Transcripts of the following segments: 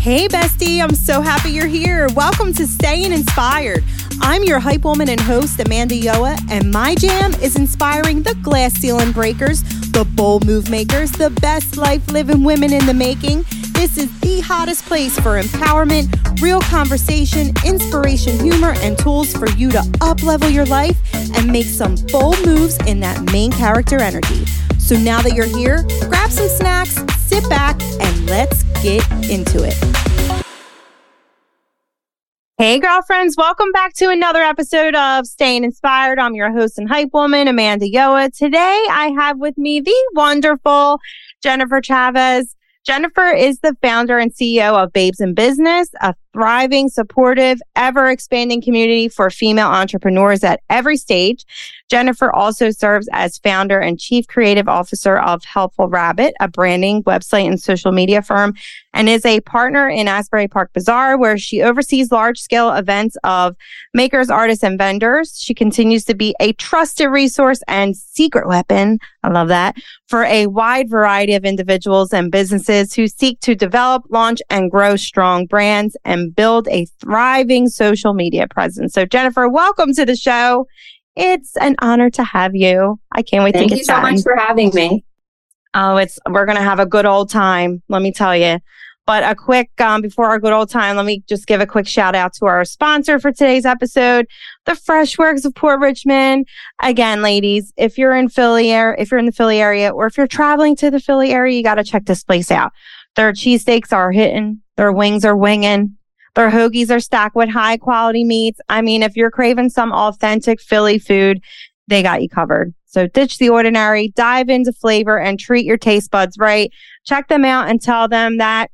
Hey, bestie, I'm so happy you're here. Welcome to Staying Inspired. I'm your hype woman and host, Amanda Yoa, and my jam is inspiring the glass ceiling breakers, the bold move makers, the best life living women in the making. This is the hottest place for empowerment, real conversation, inspiration, humor, and tools for you to up level your life and make some bold moves in that main character energy. So now that you're here, grab some snacks, sit back, and let's get into it. Hey, girlfriends, welcome back to another episode of Staying Inspired. I'm your host and hype woman, Amanda Yoa. Today, I have with me the wonderful Jennifer Chavez. Jennifer is the founder and CEO of Babes in Business, a thriving, supportive, ever expanding community for female entrepreneurs at every stage. Jennifer also serves as founder and chief creative officer of Helpful Rabbit, a branding website and social media firm, and is a partner in Asbury Park Bazaar, where she oversees large scale events of makers, artists, and vendors. She continues to be a trusted resource and secret weapon. I love that for a wide variety of individuals and businesses who seek to develop, launch, and grow strong brands and build a thriving social media presence. So, Jennifer, welcome to the show. It's an honor to have you. I can't wait Thank to get you so much for having me. Oh, it's we're gonna have a good old time. Let me tell you. But a quick um, before our good old time, let me just give a quick shout out to our sponsor for today's episode, the Fresh Works of Port Richmond. Again, ladies, if you're in Philly, if you're in the Philly area, or if you're traveling to the Philly area, you got to check this place out. Their cheesesteaks are hitting, their wings are winging, their hoagies are stacked with high quality meats. I mean, if you're craving some authentic Philly food, they got you covered. So ditch the ordinary, dive into flavor and treat your taste buds right. Check them out and tell them that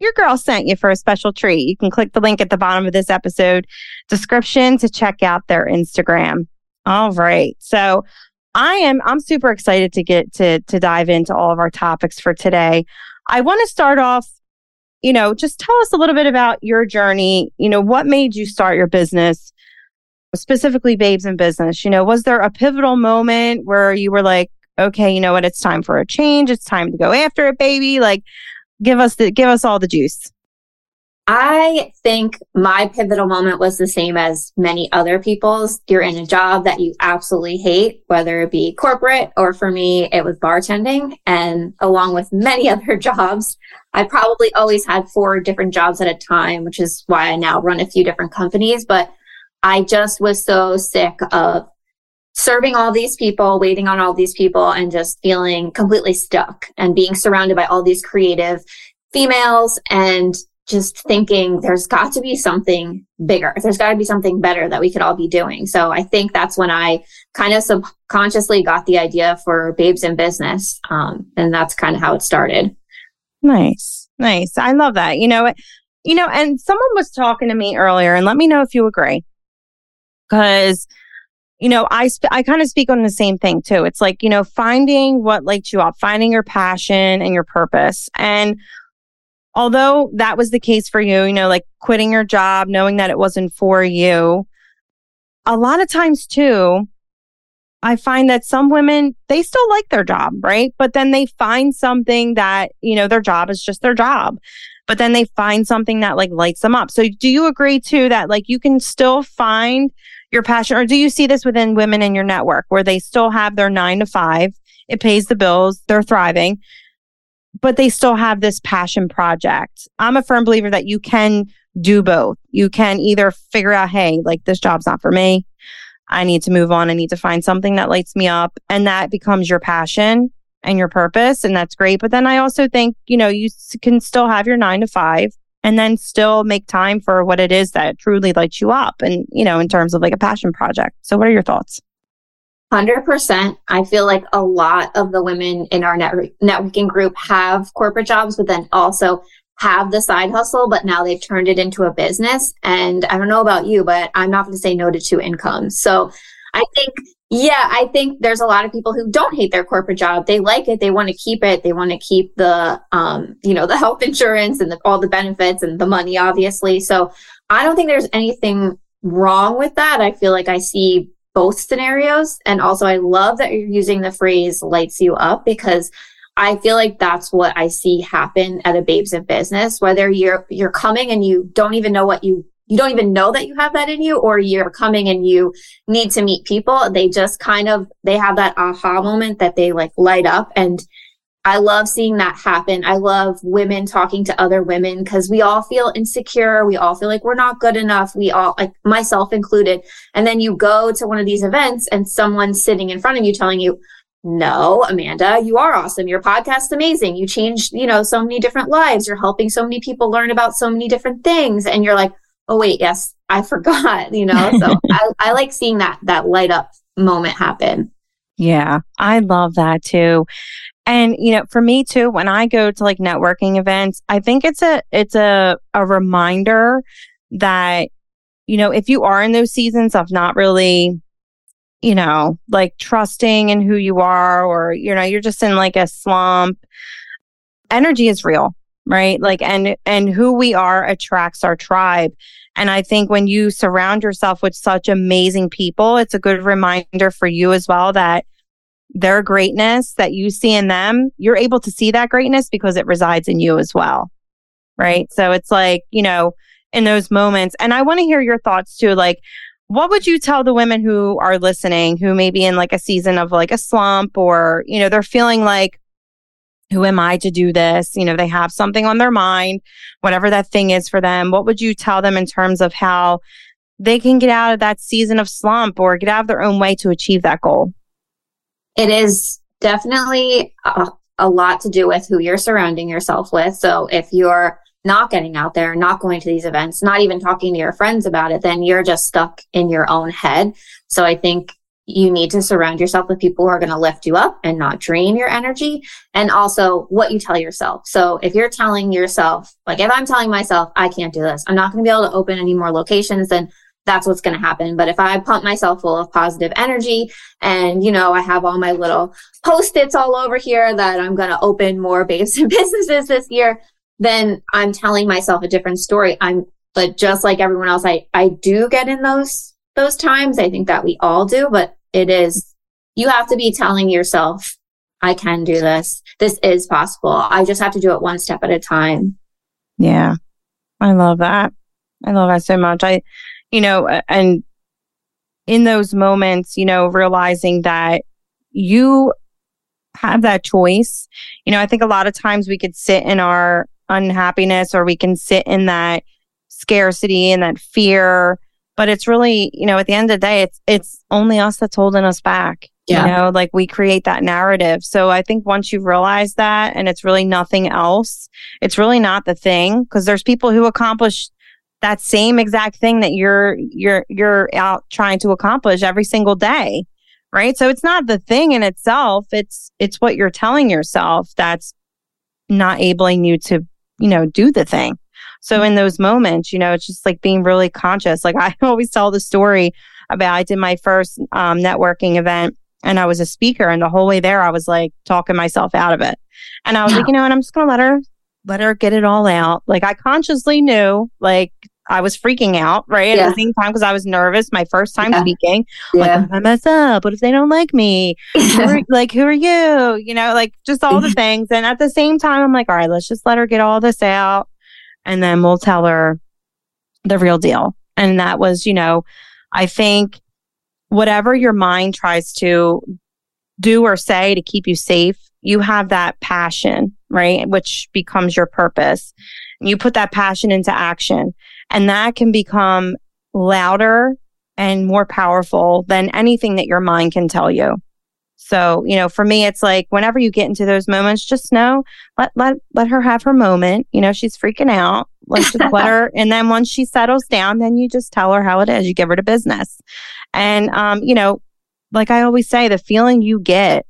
your girl sent you for a special treat. You can click the link at the bottom of this episode description to check out their Instagram. All right. So I am I'm super excited to get to to dive into all of our topics for today. I want to start off you know, just tell us a little bit about your journey. You know, what made you start your business, specifically Babes in Business? You know, was there a pivotal moment where you were like, okay, you know what, it's time for a change. It's time to go after it, baby. Like, give us the, give us all the juice. I think my pivotal moment was the same as many other people's. You're in a job that you absolutely hate, whether it be corporate or for me, it was bartending. And along with many other jobs, I probably always had four different jobs at a time, which is why I now run a few different companies. But I just was so sick of serving all these people, waiting on all these people, and just feeling completely stuck and being surrounded by all these creative females and just thinking there's got to be something bigger. There's got to be something better that we could all be doing. So I think that's when I kind of subconsciously got the idea for Babes in Business. Um, and that's kind of how it started. Nice. Nice. I love that. You know, you know, and someone was talking to me earlier and let me know if you agree. Cause, you know, I, sp- I kind of speak on the same thing too. It's like, you know, finding what lights you up, finding your passion and your purpose. And although that was the case for you, you know, like quitting your job, knowing that it wasn't for you, a lot of times too, I find that some women, they still like their job, right? But then they find something that, you know, their job is just their job. But then they find something that like lights them up. So do you agree too that like you can still find your passion or do you see this within women in your network where they still have their nine to five? It pays the bills. They're thriving but they still have this passion project. I'm a firm believer that you can do both. You can either figure out, hey, like this job's not for me. I need to move on. I need to find something that lights me up. And that becomes your passion and your purpose. And that's great. But then I also think, you know, you can still have your nine to five and then still make time for what it is that truly lights you up. And, you know, in terms of like a passion project. So what are your thoughts? 100%. I feel like a lot of the women in our net- networking group have corporate jobs, but then also have the side hustle, but now they've turned it into a business. And I don't know about you, but I'm not going to say no to two incomes. So I think, yeah, I think there's a lot of people who don't hate their corporate job. They like it. They want to keep it. They want to keep the, um, you know, the health insurance and the, all the benefits and the money, obviously. So I don't think there's anything wrong with that. I feel like I see both scenarios. And also, I love that you're using the phrase lights you up because I feel like that's what I see happen at a babes in business, whether you're, you're coming and you don't even know what you, you don't even know that you have that in you, or you're coming and you need to meet people. They just kind of, they have that aha moment that they like light up. And I love seeing that happen. I love women talking to other women because we all feel insecure. We all feel like we're not good enough. We all, like myself included. And then you go to one of these events and someone's sitting in front of you telling you, no, Amanda, you are awesome. Your podcast's amazing. You changed, you know, so many different lives. You're helping so many people learn about so many different things. And you're like, oh wait, yes, I forgot, you know? So I, I like seeing that, that light up moment happen. Yeah, I love that too. And you know, for me too, when I go to like networking events, I think it's a it's a a reminder that you know, if you are in those seasons of not really you know, like trusting in who you are or you know, you're just in like a slump, energy is real, right? Like and and who we are attracts our tribe. And I think when you surround yourself with such amazing people, it's a good reminder for you as well that their greatness that you see in them, you're able to see that greatness because it resides in you as well. Right. So it's like, you know, in those moments, and I want to hear your thoughts too. Like, what would you tell the women who are listening who may be in like a season of like a slump or, you know, they're feeling like, who am I to do this? You know, they have something on their mind, whatever that thing is for them. What would you tell them in terms of how they can get out of that season of slump or get out of their own way to achieve that goal? It is definitely a, a lot to do with who you're surrounding yourself with. So if you're not getting out there, not going to these events, not even talking to your friends about it, then you're just stuck in your own head. So I think you need to surround yourself with people who are going to lift you up and not drain your energy. And also what you tell yourself. So if you're telling yourself, like if I'm telling myself, I can't do this, I'm not going to be able to open any more locations, then that's what's going to happen. But if I pump myself full of positive energy and, you know, I have all my little post-its all over here that I'm going to open more babes and businesses this year, then I'm telling myself a different story. I'm, but just like everyone else, I, I do get in those, those times. I think that we all do, but it is, you have to be telling yourself, I can do this. This is possible. I just have to do it one step at a time. Yeah. I love that. I love that so much. I, you know, and in those moments, you know, realizing that you have that choice. You know, I think a lot of times we could sit in our unhappiness or we can sit in that scarcity and that fear, but it's really, you know, at the end of the day, it's it's only us that's holding us back. Yeah. You know, like we create that narrative. So I think once you realize that and it's really nothing else, it's really not the thing because there's people who accomplish that same exact thing that you're you're you're out trying to accomplish every single day right? So it's not the thing in itself. It's it's what you're telling yourself that's not enabling you to you know do the thing. So in those moments you know it's just like being really conscious. Like i always tell the story about i did my first um, networking event and i was a speaker and the whole way there i was like talking myself out of it. And i was yeah. like you know and i'm just gonna let her let her get it all out. Like I consciously knew, like I was freaking out, right? Yeah. At the same time, because I was nervous, my first time yeah. speaking. Yeah. Like, I mess up? What if they don't like me? who are, like, who are you? You know, like just all the things. And at the same time, I'm like, all right, let's just let her get all this out. And then we'll tell her the real deal. And that was, you know, I think whatever your mind tries to do or say to keep you safe, you have that passion, right? Which becomes your purpose. You put that passion into action and that can become louder and more powerful than anything that your mind can tell you. So, you know, for me, it's like whenever you get into those moments, just know, let, let, let her have her moment. You know, she's freaking out. Let's just let her. And then once she settles down, then you just tell her how it is. You give her to business. And, um, you know, like I always say, the feeling you get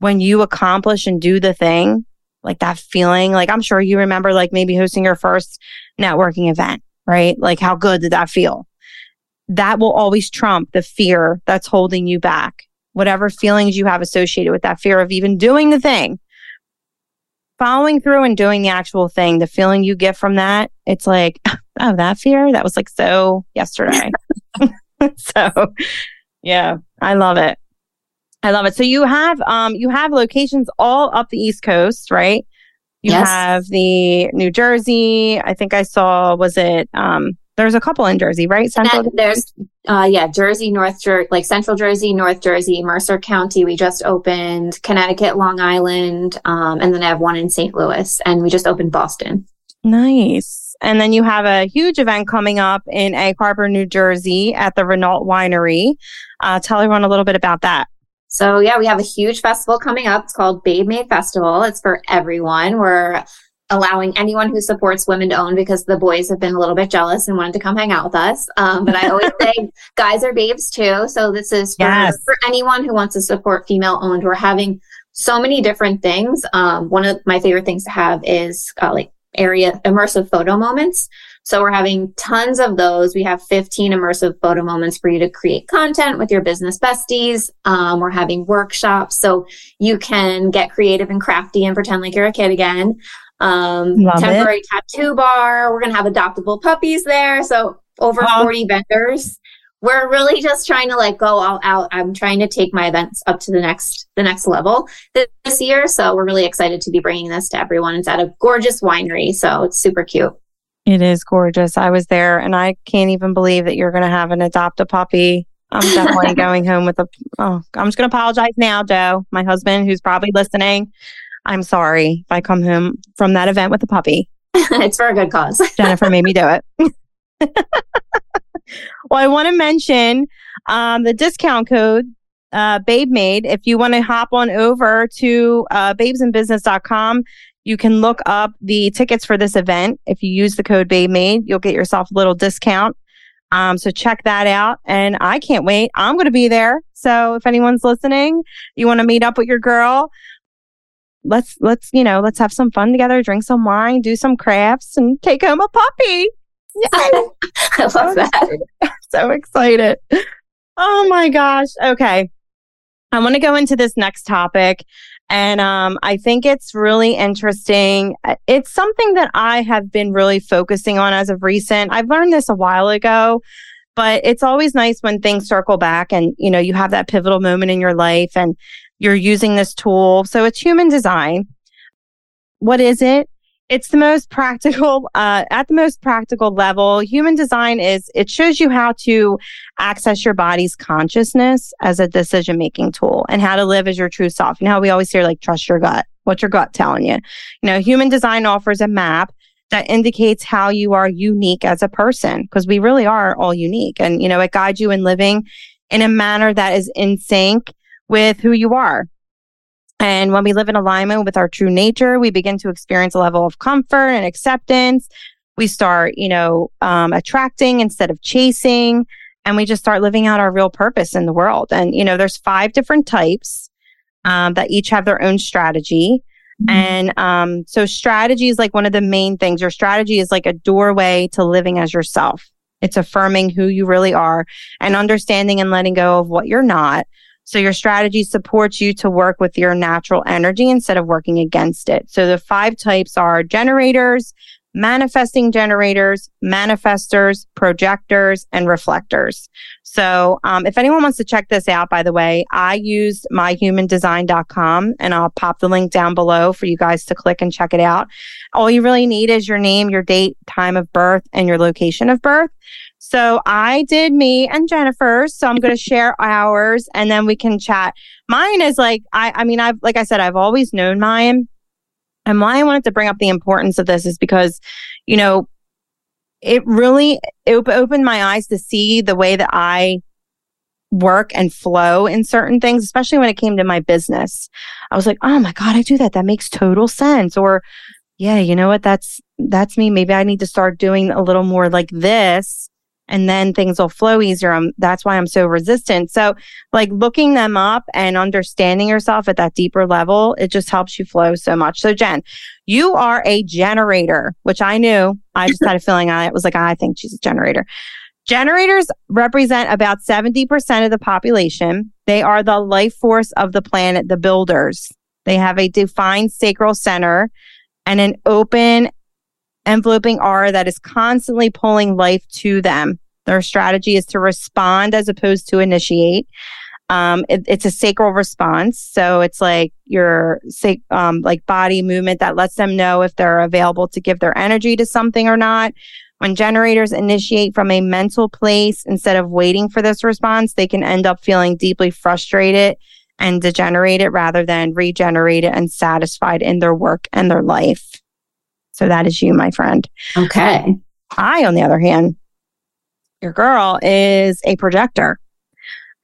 when you accomplish and do the thing, like that feeling, like I'm sure you remember, like maybe hosting your first networking event, right? Like how good did that feel? That will always trump the fear that's holding you back. Whatever feelings you have associated with that fear of even doing the thing, following through and doing the actual thing, the feeling you get from that, it's like, oh, that fear, that was like so yesterday. so, yeah, I love it. I love it. So you have um you have locations all up the East Coast, right? You Yes. have the New Jersey. I think I saw was it um there's a couple in Jersey, right? Central there's, uh, yeah, Jersey, North Jersey, like Central Jersey, North Jersey, Mercer County. We just opened Connecticut, Long Island, um, and then I have one in St. Louis, and we just opened Boston. Nice. And then you have a huge event coming up in Egg Harbor, New Jersey at the Renault Winery. Uh, tell everyone a little bit about that. So yeah, we have a huge festival coming up. It's called Babe Made Festival. It's for everyone. We're allowing anyone who supports women to own because the boys have been a little bit jealous and wanted to come hang out with us. Um, but I always say guys are babes too. So this is for, Yes. for anyone who wants to support female owned. We're having so many different things. Um, one of my favorite things to have is uh, like area immersive photo moments. So we're having tons of those. We have 15 immersive photo moments for you to create content with your business besties. Um, we're having workshops so you can get creative and crafty and pretend like you're a kid again. Um, Love it. temporary tattoo bar. We're going to have adoptable puppies there. So over Wow. 40 vendors. We're really just trying to like go all out. I'm trying to take my events up to the next, the next level this, this year. So we're really excited to be bringing this to everyone. It's at a gorgeous winery. So it's super cute. It is gorgeous. I was there and I can't even believe that you're going to have an adopt a puppy. I'm definitely going home with a. Oh, I'm just going to apologize now, Joe, my husband, who's probably listening. I'm sorry if I come home from that event with a puppy. it's for a good cause. Jennifer made me do it. well, I want to mention um, the discount code uh, Babe Made. If you want to hop on over to uh, babesinbusiness.com, you can look up the tickets for this event. If you use the code Babe Made, you'll get yourself a little discount. Um, so check that out. And I can't wait. I'm going to be there. So if anyone's listening, you want to meet up with your girl, let's, let's, you know, let's have some fun together, drink some wine, do some crafts and take home a puppy. Yeah. I love that. so excited. Oh my gosh. Okay. I want to go into this next topic. And um, I think it's really interesting. Uh, It's something that I have been really focusing on as of recent. I've learned this a while ago, but it's always nice when things circle back and, you know, you have that pivotal moment in your life and you're using this tool. So it's human design. What is it? It's the most practical, uh, at the most practical level. Human design is, it shows you how to access your body's consciousness as a decision making tool and how to live as your true self. You know how we always hear like, trust your gut. What's your gut telling you? You know, human design offers a map that indicates how you are unique as a person because we really are all unique. And, you know, it guides you in living in a manner that is in sync with who you are. And when we live in alignment with our true nature, we begin to experience a level of comfort and acceptance. We start, you know, um, attracting instead of chasing, and we just start living out our real purpose in the world. And, you know, there's five different types um, that each have their own strategy. And um, so strategy is like one of the main things. Your strategy is like a doorway to living as yourself. It's affirming who you really are and understanding and letting go of what you're not. So your strategy supports you to work with your natural energy instead of working against it. So the five types are generators, manifesting generators, manifestors, projectors, and reflectors. So um, if anyone wants to check this out, by the way, I used myhumandesign.com and I'll pop the link down below for you guys to click and check it out. All you really need is your name, your date, time of birth, and your location of birth. So I did me and Jennifer's. So I'm going to share ours and then we can chat. Mine is like, I, I mean, I've, like I said, I've always known mine. And why I wanted to bring up the importance of this is because, you know, it really op- opened my eyes to see the way that I work and flow in certain things, especially when it came to my business. I was like, oh my God, I do that. That makes total sense. Or, yeah, you know what? That's, that's me. Maybe I need to start doing a little more like this and then things will flow easier. Um, that's why I'm so resistant. So, like looking them up and understanding yourself at that deeper level, it just helps you flow so much. So, Jen, you are a generator, which I knew. I just had a feeling I was like, I think she's a generator. Generators represent about 70% of the population. They are the life force of the planet, the builders. They have a defined sacral center and an open enveloping aura that is constantly pulling life to them. Their strategy is to respond as opposed to initiate. Um, it, it's a sacral response. So it's like your sac- um, like body movement that lets them know if they're available to give their energy to something or not. When generators initiate from a mental place instead of waiting for this response, they can end up feeling deeply frustrated and degenerated rather than regenerated and satisfied in their work and their life. So that is you, my friend. Okay. I, on the other hand, your girl is a projector.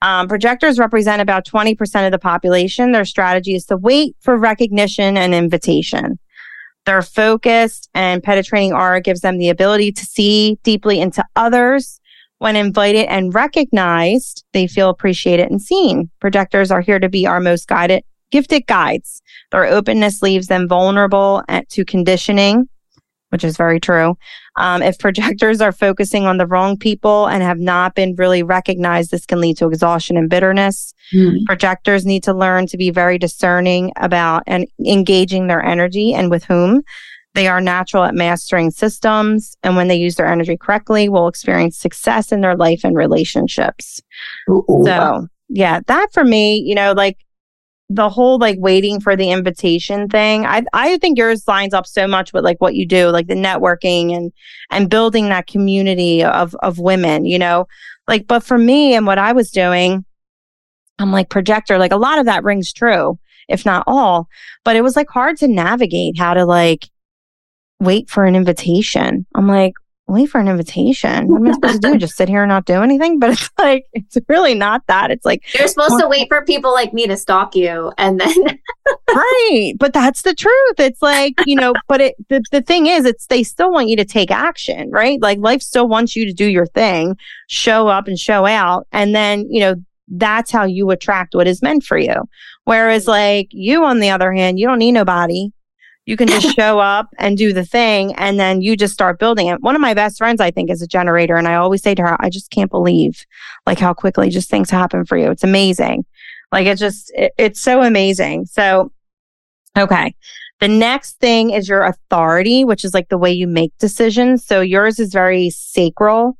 Um, projectors represent about 20% of the population. Their strategy is to wait for recognition and invitation. Their focused and penetrating aura gives them the ability to see deeply into others. When invited and recognized, they feel appreciated and seen. Projectors are here to be our most guided, gifted guides. Their openness leaves them vulnerable to conditioning which is very true. Um, if projectors are focusing on the wrong people and have not been really recognized, this can lead to exhaustion and bitterness. Mm. Projectors need to learn to be very discerning about and engaging their energy and with whom. They are natural at mastering systems, and when they use their energy correctly, will experience success in their life and relationships. Ooh, so, yeah, that for me, you know, like the whole like waiting for the invitation thing i i think yours lines up so much with like what you do like the networking and and building that community of of women you know? Like but for me and what i was doing i'm like projector like a lot of that rings true if not all but it was like hard to navigate how to like wait for an invitation. I'm like wait for an invitation. What am I supposed to do? Just sit here and not do anything? But it's like, it's really not that. It's like, you're supposed well, to wait for people like me to stalk you. And then, right. But that's the truth. It's like, you know, but it, the, the thing is, it's, they still want you to take action, right? Like life still wants you to do your thing, show up and show out. And then, you know, that's how you attract what is meant for you. Whereas like you, on the other hand, you don't need nobody. You can just show up and do the thing and then you just start building it. One of my best friends, I think, is a generator. And I always say to her, I just can't believe like how quickly just things happen for you. It's amazing. Like it just, it, it's so amazing. So, okay. The next thing is your authority, which is like the way you make decisions. So yours is very sacral.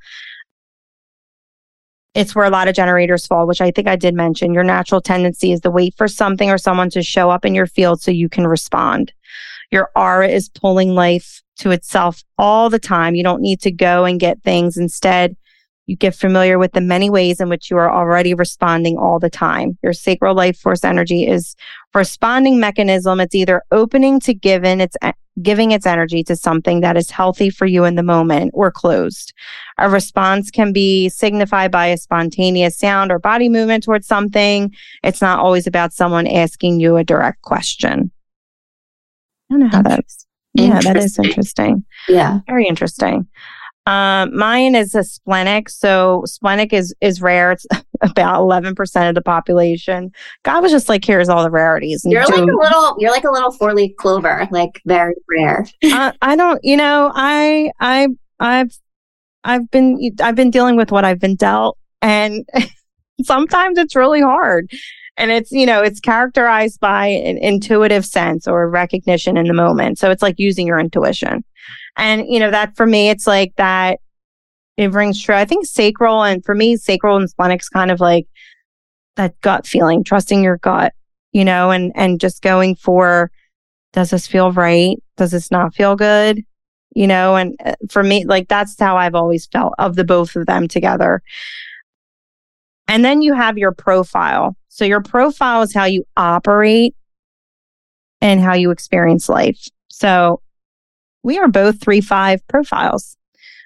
It's where a lot of generators fall, which I think I did mention. Your natural tendency is to wait for something or someone to show up in your field so you can respond. Your aura is pulling life to itself all the time. You don't need to go and get things. Instead, you get familiar with the many ways in which you are already responding all the time. Your sacral life force energy is responding mechanism. It's either opening to giving its giving its energy to something that is healthy for you in the moment or closed. A response can be signified by a spontaneous sound or body movement towards something. It's not always about someone asking you a direct question. I don't know how that's. Yeah, that is interesting. Yeah, very interesting. Um, mine is a splenic. So splenic is is rare. It's about eleven percent of the population. God was just like, here's all the rarities. You're like a little. You're like a little four leaf clover, like very rare. uh, I don't. You know, I I I've I've been I've been dealing with what I've been dealt, and sometimes it's really hard and it's you know it's characterized by an intuitive sense or recognition in the moment. So it's like using your intuition. And you know that for me it's like that it rings true. I think sacral and for me sacral and splenic's kind of like that gut feeling trusting your gut you know and and just going for does this feel right? Does this not feel good? You know and uh, for me like that's how i've always felt of the both of them together. And then you have your profile so your profile is how you operate and how you experience life. So we are both three five profiles.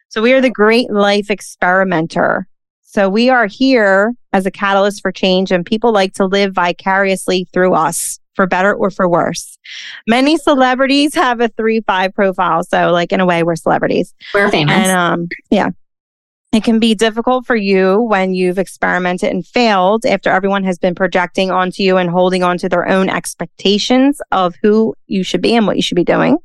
So we are the great life experimenter. So we are here as a catalyst for change and people like to live vicariously through us for better or for worse. Many celebrities have a three five profile. So like in a way we're celebrities. We're famous. And um yeah. It can be difficult for you when you've experimented and failed after everyone has been projecting onto you and holding on to their own expectations of who you should be and what you should be doing.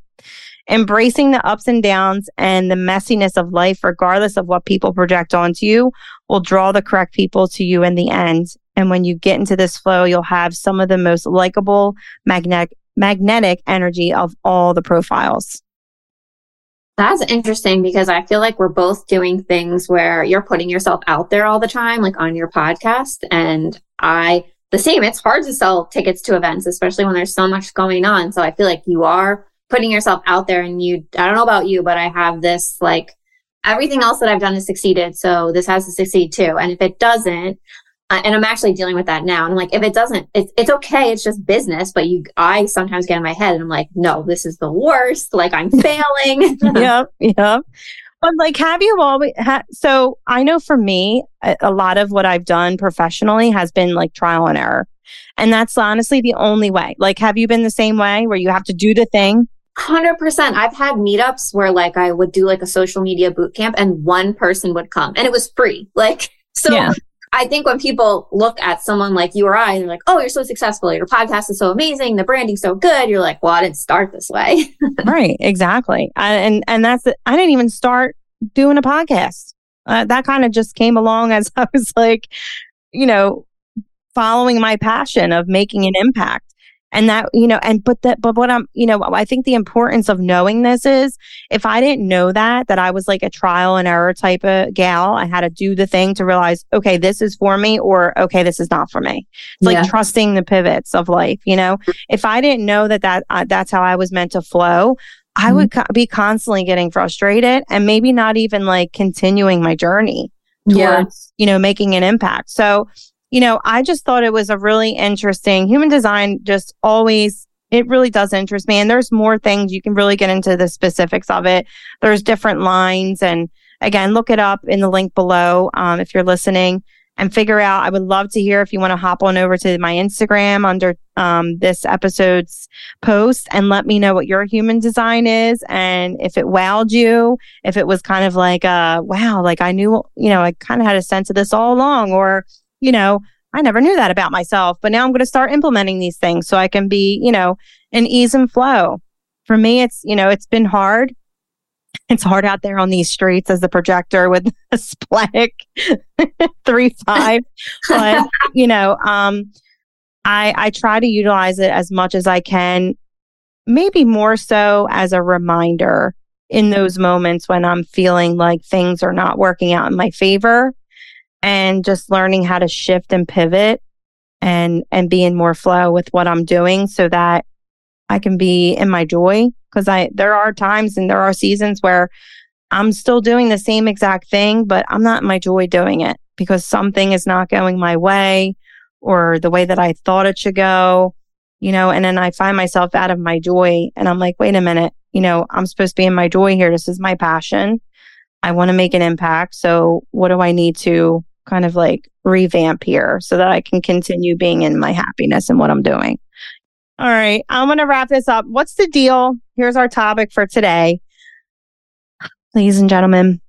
Embracing the ups and downs and the messiness of life, regardless of what people project onto you, will draw the correct people to you in the end. And when you get into this flow, you'll have some of the most likable magnetic magnetic energy of all the profiles. That's interesting because I feel like we're both doing things where you're putting yourself out there all the time, like on your podcast. And I, the same, it's hard to sell tickets to events, especially when there's so much going on. So I feel like you are putting yourself out there and you, I don't know about you, but I have this like everything else that I've done has succeeded. So this has to succeed too. And if it doesn't, uh, and I'm actually dealing with that now. And I'm like, if it doesn't, it's, it's okay. It's just business. But you, I sometimes get in my head and I'm like, no, this is the worst. Like I'm failing. yep. Yep. But like, have you always ha- so I know for me, a, a lot of what I've done professionally has been like trial and error. And that's honestly the only way. Like, have you been the same way where you have to do the thing? Hundred percent. I've had meetups where like I would do like a social media boot camp and one person would come and it was free. Like, so yeah. I think when people look at someone like you or I, they're like, oh, you're so successful. Your podcast is so amazing. The branding's so good. You're like, well, I didn't start this way. right. Exactly. I, and, and that's, it. I didn't even start doing a podcast. Uh, that kind of just came along as I was like, you know, following my passion of making an impact and that you know and but that but what i'm you know i think the importance of knowing this is if i didn't know that that i was like a trial and error type of gal i had to do the thing to realize okay this is for me or okay this is not for me it's yeah. like trusting the pivots of life you know if i didn't know that that uh, that's how i was meant to flow I mm-hmm. would co- be constantly getting frustrated and maybe not even like continuing my journey towards, yeah. you know, making an impact. So you know, I just thought it was a really interesting human design, just always, it really does interest me. And there's more things you can really get into the specifics of it. There's different lines. And again, look it up in the link below um, if you're listening and figure out. I would love to hear if you want to hop on over to my Instagram under um, this episode's post and let me know what your human design is and if it wowed you, if it was kind of like, uh, wow, like I knew, you know, I kind of had a sense of this all along, or you know, I never knew that about myself, but now I'm going to start implementing these things so I can be, you know, an ease and flow. For me, it's, you know, it's been hard. It's hard out there on these streets as a projector with a splatic three five. but, you know, um, I, I try to utilize it as much as I can, maybe more so as a reminder in those moments when I'm feeling like things are not working out in my favor and just learning how to shift and pivot and and be in more flow with what I'm doing so that I can be in my joy. Because I there are times and there are seasons where I'm still doing the same exact thing but I'm not in my joy doing it because something is not going my way or the way that I thought it should go you know and then I find myself out of my joy and I'm like wait a minute. You know I'm supposed to be in my joy here. This is my passion. I want to make an impact. So what do I need to kind of like revamp here so that I can continue being in my happiness and what I'm doing. All right. I'm going to wrap this up. What's the deal? Here's our topic for today. Ladies and gentlemen,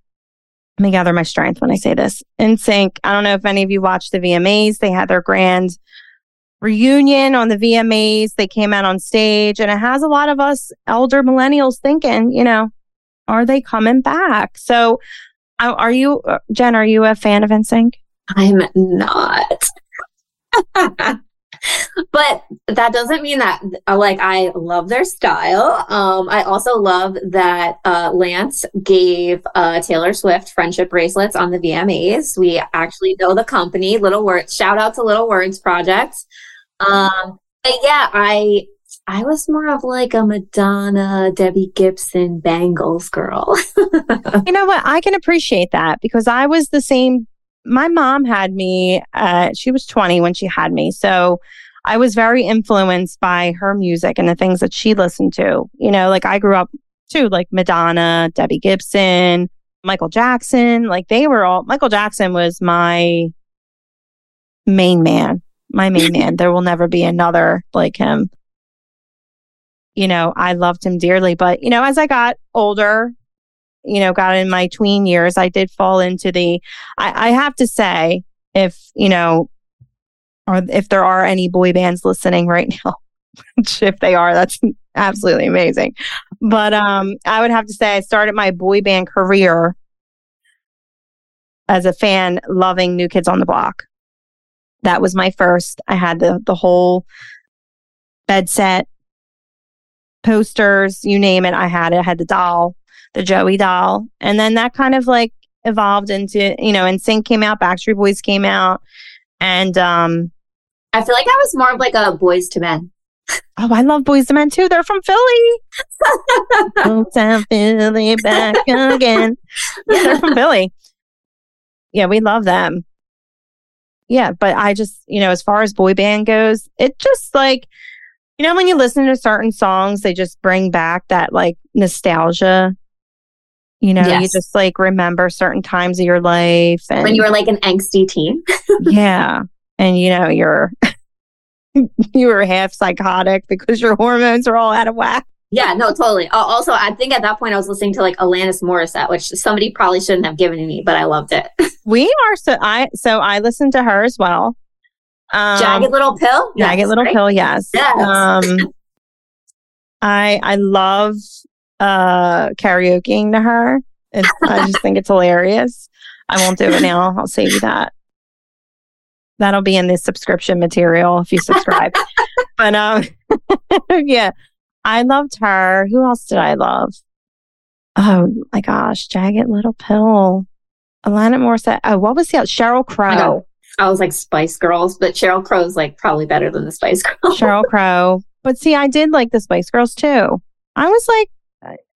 let me gather my strength when I say this. NSYNC. I don't know if any of you watched the VMAs. They had their grand reunion on the VMAs. They came out on stage and it has a lot of us elder millennials thinking, you know, are they coming back? So are you, uh, Jen, are you a fan of NSYNC? I'm not. but that doesn't mean that uh, like I love their style. Um, I also love that uh, Lance gave uh, Taylor Swift friendship bracelets on the VMAs. We actually know the company, Little Words. Shout out to Little Words Project. Um, but yeah, I I was more of like a Madonna, Debbie Gibson, Bangles girl. you know what? I can appreciate that because I was the same. My mom had me, uh, she was 20 when she had me. So I was very influenced by her music and the things that she listened to. You know, like I grew up too, like Madonna, Debbie Gibson, Michael Jackson. Like they were all, Michael Jackson was my main man, my main man. There will never be another like him you know, I loved him dearly. But, you know, as I got older, you know, got in my tween years, I did fall into the, I, I have to say, if, you know, or if there are any boy bands listening right now, which if they are, that's absolutely amazing. But um, I would have to say I started my boy band career as a fan loving New Kids on the Block. That was my first. I had the the whole bed set posters, you name it. I had it. I had the doll, the Joey doll. And then that kind of like evolved into, you know, NSYNC came out, Backstreet Boys came out. And um I feel like I was more of like a Boyz II Men. Oh, I love Boyz II Men too. They're from Philly. Hometown Philly back again. Yeah, they're from Philly. Yeah, we love them. Yeah, but I just, you know, as far as boy band goes, it just like, you know, when you listen to certain songs, they just bring back that like nostalgia. You know, yes. you just like remember certain times of your life. And, when you were like an angsty teen. yeah. And, you know, you're you were half psychotic because your hormones are all out of whack. Yeah, no, totally. Uh, also, I think at that point I was listening to like Alanis Morissette, which somebody probably shouldn't have given me, but I loved it. we are so I so I listened to her as well. Um, Jagged Little Pill. Jagged Little right? Pill. Yes. yes. Um, I I love uh karaokeing to her. It's, I just think it's hilarious. I won't do it now. I'll save you that. That'll be in the subscription material if you subscribe. but um yeah, I loved her. Who else did I love? Oh my gosh, Jagged Little Pill. Alana Morissette. Oh, what was the other? Sheryl Crow. I, was like Spice Girls, but Sheryl Crow's like probably better than the Spice Girls. Sheryl Crow. But see, I did like the Spice Girls too. I was like,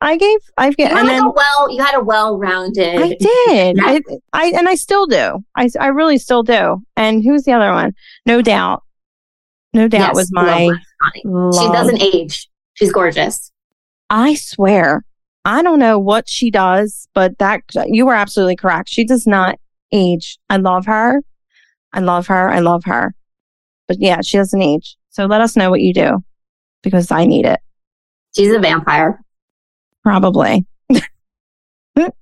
I gave, I gave, and then well, you had a well-rounded. I did. Yeah. I, I, and I still do. I, I really still do. And who's the other one? No doubt. No doubt yes, was my. She doesn't age. She's gorgeous. I swear. I don't know what she does, but that you were absolutely correct. She does not age. I love her. I love her. I love her. But yeah, she doesn't age. So let us know what you do because I need it. She's a vampire. Probably. but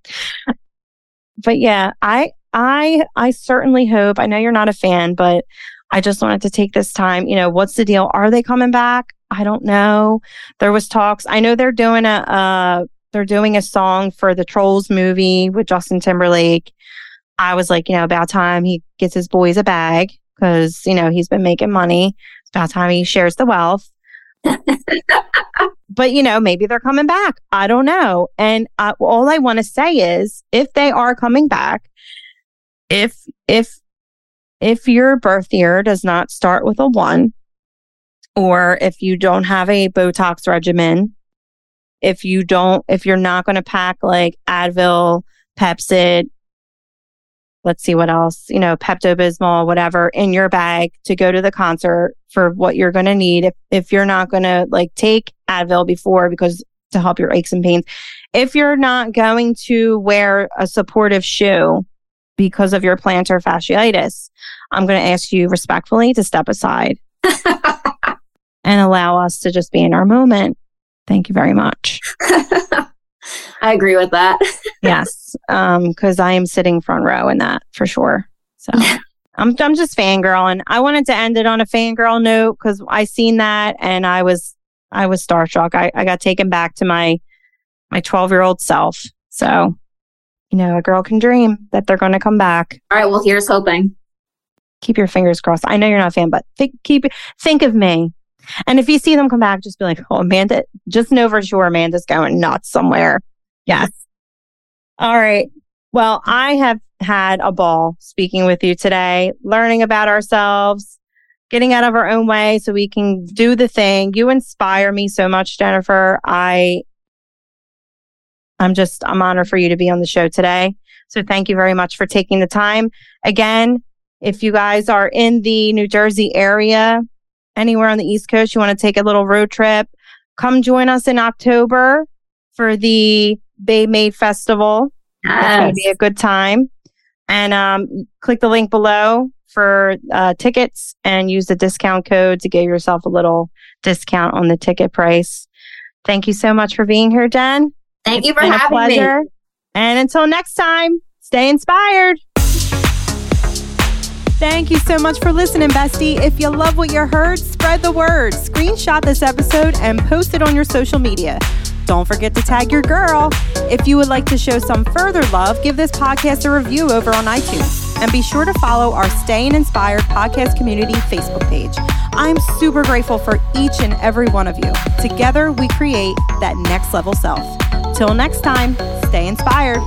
yeah, I I I certainly hope. I know you're not a fan, but I just wanted to take this time, you know, what's the deal? Are they coming back? I don't know. There was talks. I know they're doing a uh they're doing a song for the Trolls movie with Justin Timberlake. I was like, you know, about time he gets his boys a bag because, you know, he's been making money. It's about time he shares the wealth. but, you know, maybe they're coming back. I don't know. And uh, all I want to say is if they are coming back, if, if, if your birth year does not start with a one, or if you don't have a Botox regimen, if you don't, if you're not going to pack like Advil, Pepcid, let's see what else, you know, Pepto Bismol, whatever in your bag to go to the concert for what you're going to need. If, if you're not going to like take Advil before because to help your aches and pains, if you're not going to wear a supportive shoe because of your plantar fasciitis, I'm going to ask you respectfully to step aside. and allow us to just be in our moment. Thank you very much. I agree with that. Yes. Um, cause I am sitting front row in that for sure. So I'm, I'm just fangirling. I wanted to end it on a fangirl note cause I seen that and I was, I was starstruck. I, I got taken back to my, my 12 year old self. So, you know, a girl can dream that they're going to come back. All right. Well, here's hoping. Keep your fingers crossed. I know you're not a fan, but th- keep, think of me. And if you see them come back, just be like, oh, Amanda, just know for sure Amanda's going nuts somewhere. Yes. All right. Well, I have had a ball speaking with you today, learning about ourselves, getting out of our own way so we can do the thing. You inspire me so much, Jennifer. I, I'm just, I'm honored for you to be on the show today. So thank you very much for taking the time. Again, if you guys are in the New Jersey area, anywhere on the East Coast, you want to take a little road trip, come join us in October for the Babe Made Festival. Yes. It's going to be a good time. And um, click the link below for uh, tickets and use the discount code to give yourself a little discount on the ticket price. Thank you so much for being here, Jen. Thank it's you for having me. And until next time, stay inspired. Thank you so much for listening, bestie. If you love what you heard, spread the word. Screenshot this episode and post it on your social media. Don't forget to tag your girl. If you would like to show some further love, give this podcast a review over on iTunes. And be sure to follow our Staying Inspired podcast community Facebook page. I'm super grateful for each and every one of you. Together, we create that next level self. Till next time, stay inspired.